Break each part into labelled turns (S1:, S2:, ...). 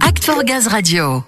S1: Act Gaz Radio.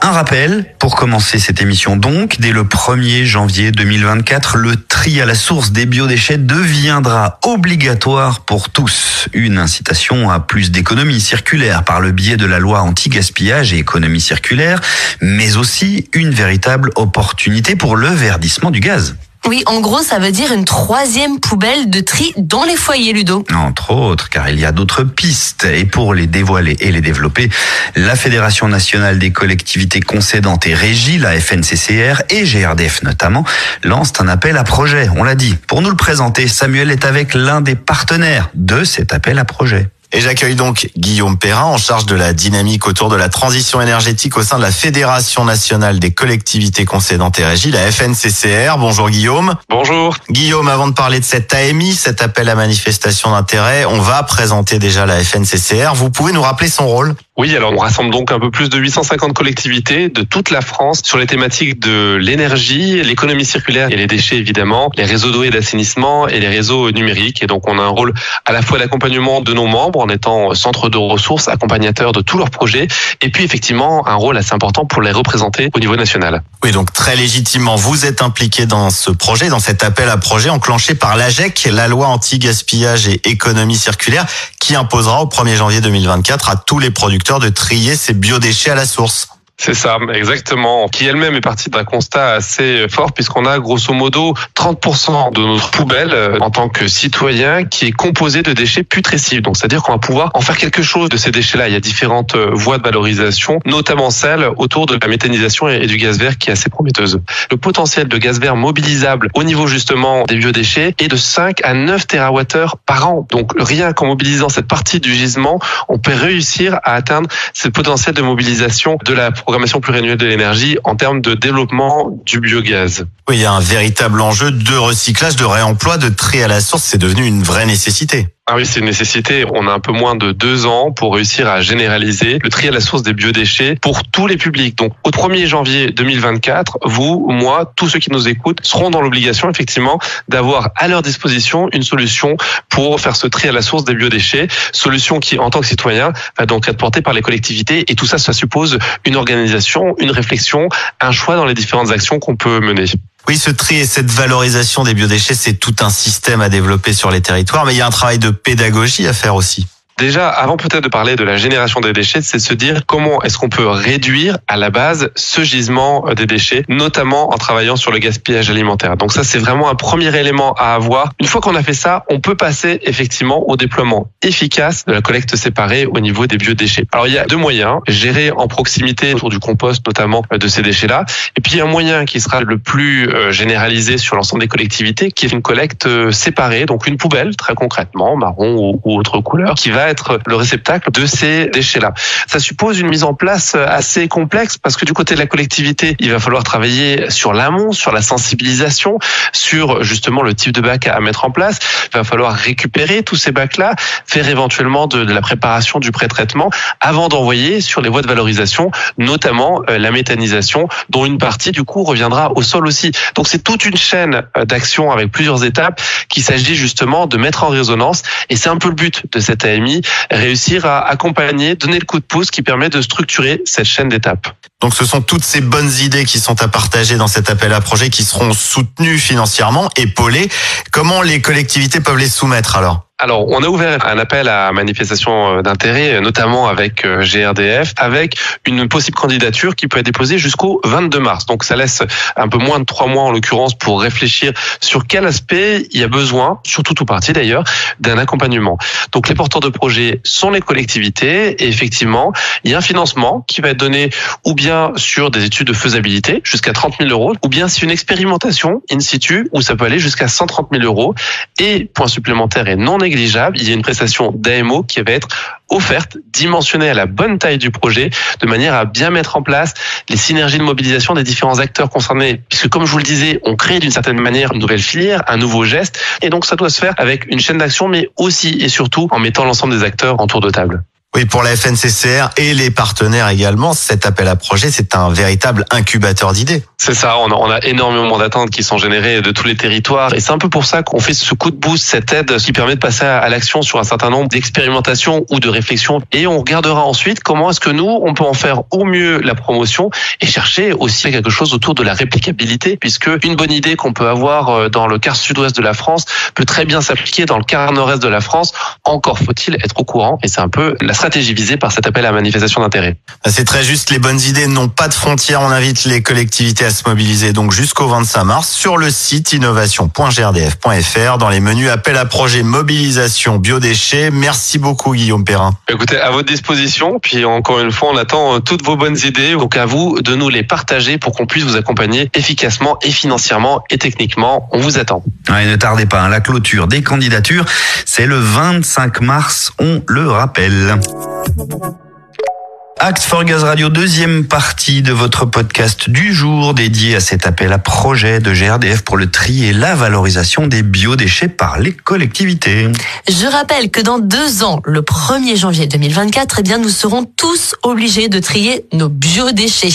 S2: Un rappel, pour commencer cette émission donc, dès le 1er janvier 2024, le tri à la source des biodéchets deviendra obligatoire pour tous. Une incitation à plus d'économie circulaire par le biais de la loi anti-gaspillage et économie circulaire, mais aussi une véritable opportunité pour le verdissement du gaz.
S3: Oui, en gros, ça veut dire une troisième poubelle de tri dans les foyers, Ludo.
S2: Entre autres, car il y a d'autres pistes. Et pour les dévoiler et les développer, la Fédération nationale des collectivités concédantes et régies, la FNCCR et GRDF notamment, lancent un appel à projet. On l'a dit. Pour nous le présenter, Samuel est avec l'un des partenaires de cet appel à projet.
S4: Et j'accueille donc Guillaume Perrin en charge de la dynamique autour de la transition énergétique au sein de la Fédération nationale des collectivités concédantes et régies, la FNCCR. Bonjour Guillaume.
S5: Bonjour.
S4: Guillaume, avant de parler de cet AMI, cet appel à manifestation d'intérêt, on va présenter déjà la FNCCR. Vous pouvez nous rappeler son rôle?
S5: Oui, alors on rassemble donc un peu plus de 850 collectivités de toute la France sur les thématiques de l'énergie, l'économie circulaire et les déchets évidemment, les réseaux d'eau et d'assainissement et les réseaux numériques. Et donc on a un rôle à la fois d'accompagnement de nos membres en étant centre de ressources, accompagnateur de tous leurs projets, et puis effectivement un rôle assez important pour les représenter au niveau national.
S4: Oui, donc très légitimement, vous êtes impliqué dans ce projet, dans cet appel à projet enclenché par l'AGEC, la loi anti-gaspillage et économie circulaire, qui imposera au 1er janvier 2024 à tous les producteurs de trier ces biodéchets à la source.
S5: C'est ça, exactement. Qui elle-même est partie d'un constat assez fort puisqu'on a grosso modo 30% de notre poubelle euh, en tant que citoyen qui est composé de déchets putrescibles. Donc c'est-à-dire qu'on va pouvoir en faire quelque chose de ces déchets-là. Il y a différentes euh, voies de valorisation, notamment celle autour de la méthanisation et du gaz vert qui est assez prometteuse. Le potentiel de gaz vert mobilisable au niveau justement des biodéchets est de 5 à 9 TWh par an. Donc rien qu'en mobilisant cette partie du gisement, on peut réussir à atteindre ce potentiel de mobilisation de la programmation pluriannuelle de l'énergie en termes de développement du biogaz.
S4: Oui, il y a un véritable enjeu de recyclage, de réemploi, de tri à la source. C'est devenu une vraie nécessité.
S5: Ah oui, c'est une nécessité. On a un peu moins de deux ans pour réussir à généraliser le tri à la source des biodéchets pour tous les publics. Donc, au 1er janvier 2024, vous, moi, tous ceux qui nous écoutent seront dans l'obligation, effectivement, d'avoir à leur disposition une solution pour faire ce tri à la source des biodéchets. Solution qui, en tant que citoyen, va donc être portée par les collectivités. Et tout ça, ça suppose une organisation, une réflexion, un choix dans les différentes actions qu'on peut mener.
S4: Oui, ce tri et cette valorisation des biodéchets, c'est tout un système à développer sur les territoires, mais il y a un travail de pédagogie à faire aussi.
S5: Déjà, avant peut-être de parler de la génération des déchets, c'est se dire comment est-ce qu'on peut réduire à la base ce gisement euh, des déchets, notamment en travaillant sur le gaspillage alimentaire. Donc ça, c'est vraiment un premier élément à avoir. Une fois qu'on a fait ça, on peut passer effectivement au déploiement efficace de la collecte séparée au niveau des biodéchets. Alors il y a deux moyens, gérer en proximité autour du compost notamment euh, de ces déchets-là, et puis il y a un moyen qui sera le plus euh, généralisé sur l'ensemble des collectivités, qui est une collecte séparée, donc une poubelle très concrètement, marron ou autre couleur, qui va être le réceptacle de ces déchets-là. Ça suppose une mise en place assez complexe parce que du côté de la collectivité, il va falloir travailler sur l'amont, sur la sensibilisation, sur justement le type de bac à mettre en place. Il va falloir récupérer tous ces bacs-là, faire éventuellement de, la préparation du pré-traitement avant d'envoyer sur les voies de valorisation, notamment euh, la méthanisation, dont une partie du coup reviendra au sol aussi. Donc c'est toute une chaîne euh, d'actions avec plusieurs étapes qu'il s'agit justement de mettre en résonance et c'est un peu le but de cette AMI réussir à accompagner, donner le coup de pouce qui permet de structurer cette chaîne d'étapes.
S4: Donc ce sont toutes ces bonnes idées qui sont à partager dans cet appel à projet qui seront soutenues financièrement, épaulées. Comment les collectivités peuvent les soumettre alors?
S5: Alors, on a ouvert un appel à manifestation euh, d'intérêt, notamment avec euh, GRDF, avec une possible candidature qui peut être déposée jusqu'au 22 mars. Donc, ça laisse un peu moins de trois mois en l'occurrence pour réfléchir sur quel aspect il y a besoin, surtout tout parti d'ailleurs, d'un accompagnement. Donc, les porteurs de projets sont les collectivités et effectivement, il y a un financement qui va être donné ou bien sur des études de faisabilité jusqu'à 30 000 euros, ou bien c'est une expérimentation in situ où ça peut aller jusqu'à 130 000 euros. Et point supplémentaire et non il y a une prestation d'AMO qui va être offerte, dimensionnée à la bonne taille du projet, de manière à bien mettre en place les synergies de mobilisation des différents acteurs concernés. Puisque comme je vous le disais, on crée d'une certaine manière une nouvelle filière, un nouveau geste, et donc ça doit se faire avec une chaîne d'action, mais aussi et surtout en mettant l'ensemble des acteurs en tour de table.
S4: Oui, pour la FNCCR et les partenaires également, cet appel à projet, c'est un véritable incubateur d'idées.
S5: C'est ça, on a, énormément d'attentes qui sont générées de tous les territoires et c'est un peu pour ça qu'on fait ce coup de boost, cette aide qui permet de passer à l'action sur un certain nombre d'expérimentations ou de réflexions et on regardera ensuite comment est-ce que nous, on peut en faire au mieux la promotion et chercher aussi quelque chose autour de la réplicabilité puisque une bonne idée qu'on peut avoir euh, dans le quart sud-ouest de la France peut très bien s'appliquer dans le quart nord-est de la France. Encore faut-il être au courant et c'est un peu la stratégie visée par cet appel à manifestation d'intérêt.
S4: C'est très juste, les bonnes idées n'ont pas de frontières. On invite les collectivités à se mobiliser donc jusqu'au 25 mars sur le site innovation.grdf.fr dans les menus appel à projet mobilisation biodéchets. Merci beaucoup Guillaume Perrin.
S5: Écoutez, à votre disposition. Puis encore une fois, on attend euh, toutes vos bonnes idées. Donc à vous de nous les partager pour qu'on puisse vous accompagner efficacement et financièrement et techniquement. On vous attend.
S2: Ouais, ne tardez pas, hein. la clôture des candidatures, c'est le 25 mars, on le rappelle. Thank you. Act for Gaz Radio, deuxième partie de votre podcast du jour dédié à cet appel à projet de GRDF pour le tri et la valorisation des biodéchets par les collectivités.
S3: Je rappelle que dans deux ans, le 1er janvier 2024, eh bien, nous serons tous obligés de trier nos biodéchets.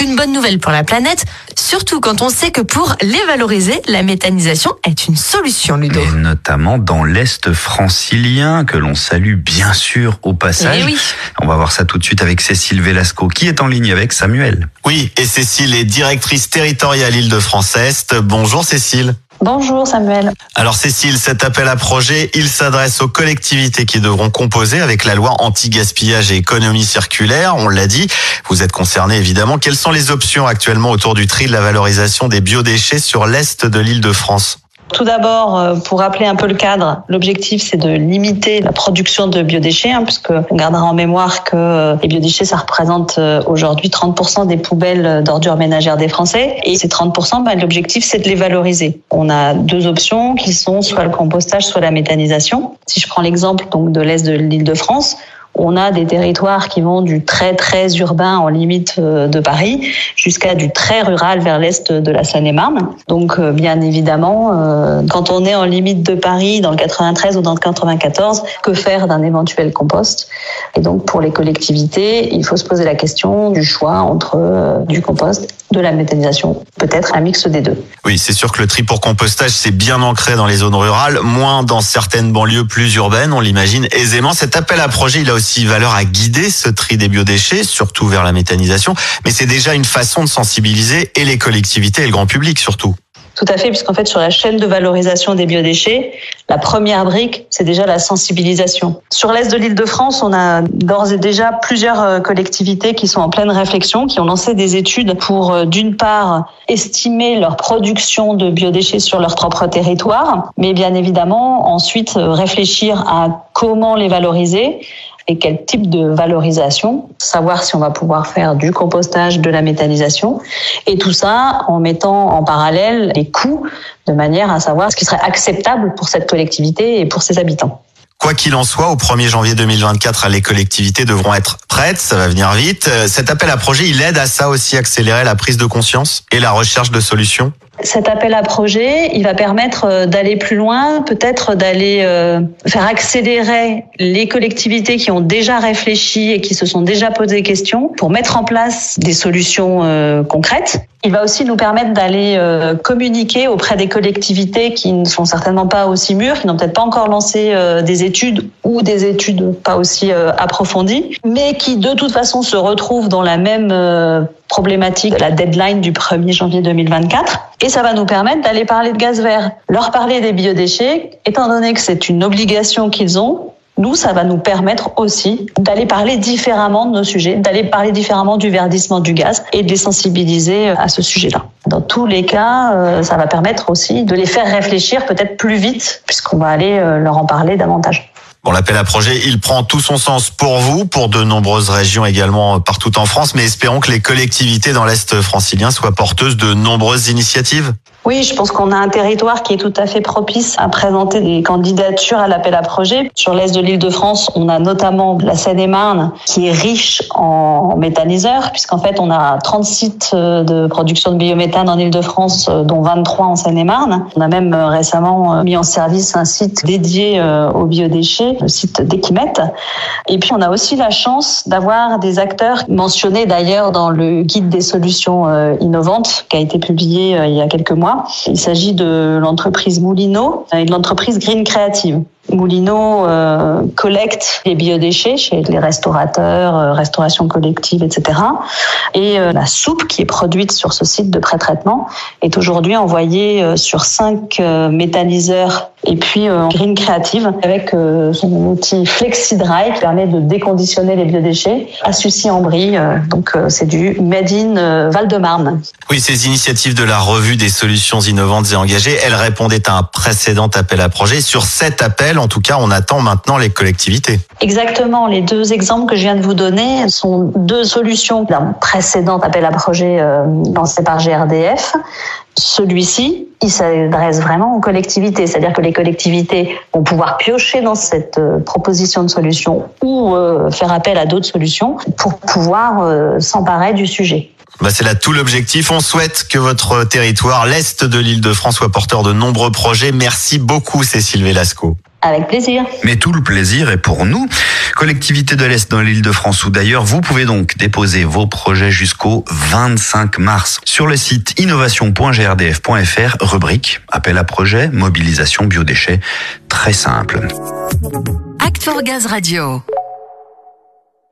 S3: Une bonne nouvelle pour la planète, surtout quand on sait que pour les valoriser, la méthanisation est une solution, Ludo.
S2: Et notamment dans l'Est francilien, que l'on salue bien sûr au passage.
S3: Eh oui.
S2: On va voir ça tout de suite avec Cécile Velasco, qui est en ligne avec Samuel.
S4: Oui, et Cécile est directrice territoriale Île-de-France Est. Bonjour Cécile.
S6: Bonjour Samuel.
S4: Alors Cécile, cet appel à projet, il s'adresse aux collectivités qui devront composer avec la loi anti-gaspillage et économie circulaire, on l'a dit. Vous êtes concerné évidemment. Quelles sont les options actuellement autour du tri de la valorisation des biodéchets sur l'Est de l'île de France
S6: Tout d'abord, euh, pour rappeler un peu le cadre, l'objectif c'est de limiter la production de biodéchets, hein, puisque on gardera en mémoire que euh, les biodéchets ça représente euh, aujourd'hui 30% des poubelles d'ordures ménagères des Français, et ces 30%, bah, l'objectif c'est de les valoriser. On a deux options qui sont soit le compostage, soit la méthanisation. Si je prends l'exemple donc de l'est de l'île de France, on a des territoires qui vont du très très urbain en limite euh, de Paris jusqu'à du très rural vers l'est de la Seine-et-Marne. Donc euh, bien évidemment, euh, quand on est en limite de Paris dans le 93 ou dans le 94, que faire d'un éventuel compost? Et donc pour les collectivités, il faut se poser la question du choix entre du compost, de la méthanisation, peut-être un mix des deux.
S4: Oui, c'est sûr que le tri pour compostage, c'est bien ancré dans les zones rurales, moins dans certaines banlieues plus urbaines, on l'imagine aisément. Cet appel à projet, il a aussi valeur à guider ce tri des biodéchets, surtout vers la méthanisation, mais c'est déjà une façon de sensibiliser et les collectivités et le grand public surtout.
S6: Tout à fait, puisqu'en fait, sur la chaîne de valorisation des biodéchets, la première brique, c'est déjà la sensibilisation. Sur l'Est de l'île de France, on a d'ores et déjà plusieurs euh, collectivités qui sont en pleine réflexion, qui ont lancé des études pour, euh, d'une part, estimer leur production de biodéchets sur leur propre territoire, mais bien évidemment, ensuite, euh, réfléchir à comment les valoriser, et quel type de valorisation, savoir si on va pouvoir faire du compostage, de la méthanisation, et tout ça en mettant en parallèle les coûts de manière à savoir ce qui serait acceptable pour cette collectivité et pour ses habitants.
S4: Quoi qu'il en soit, au 1er janvier 2024, les collectivités devront être prêtes, ça va venir vite. Cet appel à projet, il aide à ça aussi, accélérer la prise de conscience et la recherche de solutions
S6: cet appel à projet, il va permettre euh, d'aller plus loin, peut-être d'aller euh, faire accélérer les collectivités qui ont déjà réfléchi et qui se sont déjà posé des questions pour mettre en place des solutions euh, concrètes. Il va aussi nous permettre d'aller communiquer auprès des collectivités qui ne sont certainement pas aussi mûres, qui n'ont peut-être pas encore lancé des études ou des études pas aussi approfondies, mais qui de toute façon se retrouvent dans la même problématique de la deadline du 1er janvier 2024. Et ça va nous permettre d'aller parler de gaz vert, leur parler des biodéchets, étant donné que c'est une obligation qu'ils ont. Nous, ça va nous permettre aussi d'aller parler différemment de nos sujets, d'aller parler différemment du verdissement du gaz et de les sensibiliser à ce sujet-là. Dans tous les cas, euh, ça va permettre aussi de les faire réfléchir peut-être plus vite, puisqu'on va aller euh, leur en parler davantage.
S4: Bon, l'appel à projet, il prend tout son sens pour vous, pour de nombreuses régions également partout en France, mais espérons que les collectivités dans l'Est francilien soient porteuses de nombreuses initiatives.
S6: Oui, je pense qu'on a un territoire qui est tout à fait propice à présenter des candidatures à l'appel à projet. Sur l'est de l'île de France, on a notamment la Seine-et-Marne qui est riche en méthaniseurs, puisqu'en fait on a 30 sites euh, de production de biométhane en île de France, euh, dont 23 en Seine-et-Marne. On a même euh, récemment mis en service un site dédié aux biodéchets, le site d'Equimet. Et puis on a aussi la chance d'avoir des acteurs mentionnés d'ailleurs dans le guide des solutions innovantes qui a été publié il y a quelques mois il s'agit de l'entreprise Moulino et de l'entreprise Green Creative. Moulino euh, collecte les biodéchets chez les restaurateurs, euh, restauration collective, etc. Et euh, la soupe qui est produite sur ce site de pré-traitement est aujourd'hui envoyée sur cinq méthaniseurs et puis Green Creative avec son outil FlexiDry qui permet de déconditionner les biodéchets à Sucy-en-Brie. donc c'est du Made in Val-de-Marne.
S4: Oui, ces initiatives de la revue des solutions innovantes et engagées, elles répondaient à un précédent appel à projet. Sur cet appel, en tout cas, on attend maintenant les collectivités.
S6: Exactement. Les deux exemples que je viens de vous donner sont deux solutions d'un précédent appel à projet euh, lancé par GRDF. Celui-ci, il s'adresse vraiment aux collectivités, c'est-à-dire que les collectivités vont pouvoir piocher dans cette euh, proposition de solution ou euh, faire appel à d'autres solutions pour pouvoir s'emparer du sujet.
S4: Bah c'est là tout l'objectif. On souhaite que votre territoire, l'Est de l'île de France, soit porteur de nombreux projets. Merci beaucoup, Cécile Velasco.
S6: Avec plaisir.
S2: Mais tout le plaisir est pour nous. Collectivité de l'Est dans l'île de France ou d'ailleurs, vous pouvez donc déposer vos projets jusqu'au 25 mars sur le site innovation.grdf.fr, rubrique appel à projet, mobilisation biodéchets. Très simple.
S1: Act for Gaz Radio.